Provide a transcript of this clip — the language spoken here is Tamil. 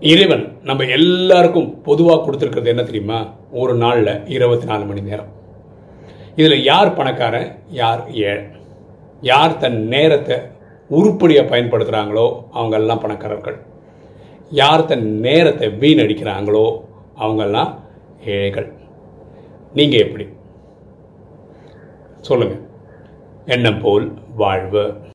இறைவன் நம்ம எல்லாருக்கும் பொதுவாக கொடுத்துருக்கிறது என்ன தெரியுமா? ஒரு நாளில் இருபத்தி நாலு மணி நேரம். இதில் யார் பணக்காரன்? யார் ஏழை? யார் தன் நேரத்தை உருப்படியாக பயன்படுத்துகிறாங்களோ அவங்கெல்லாம் பணக்காரர்கள். யார் தன் நேரத்தை வீணடிக்கிறாங்களோ அவங்கெல்லாம் ஏழைகள். நீங்கள் எப்படி? சொல்லுங்கள் எண்ணம் போல் வாழ்வு.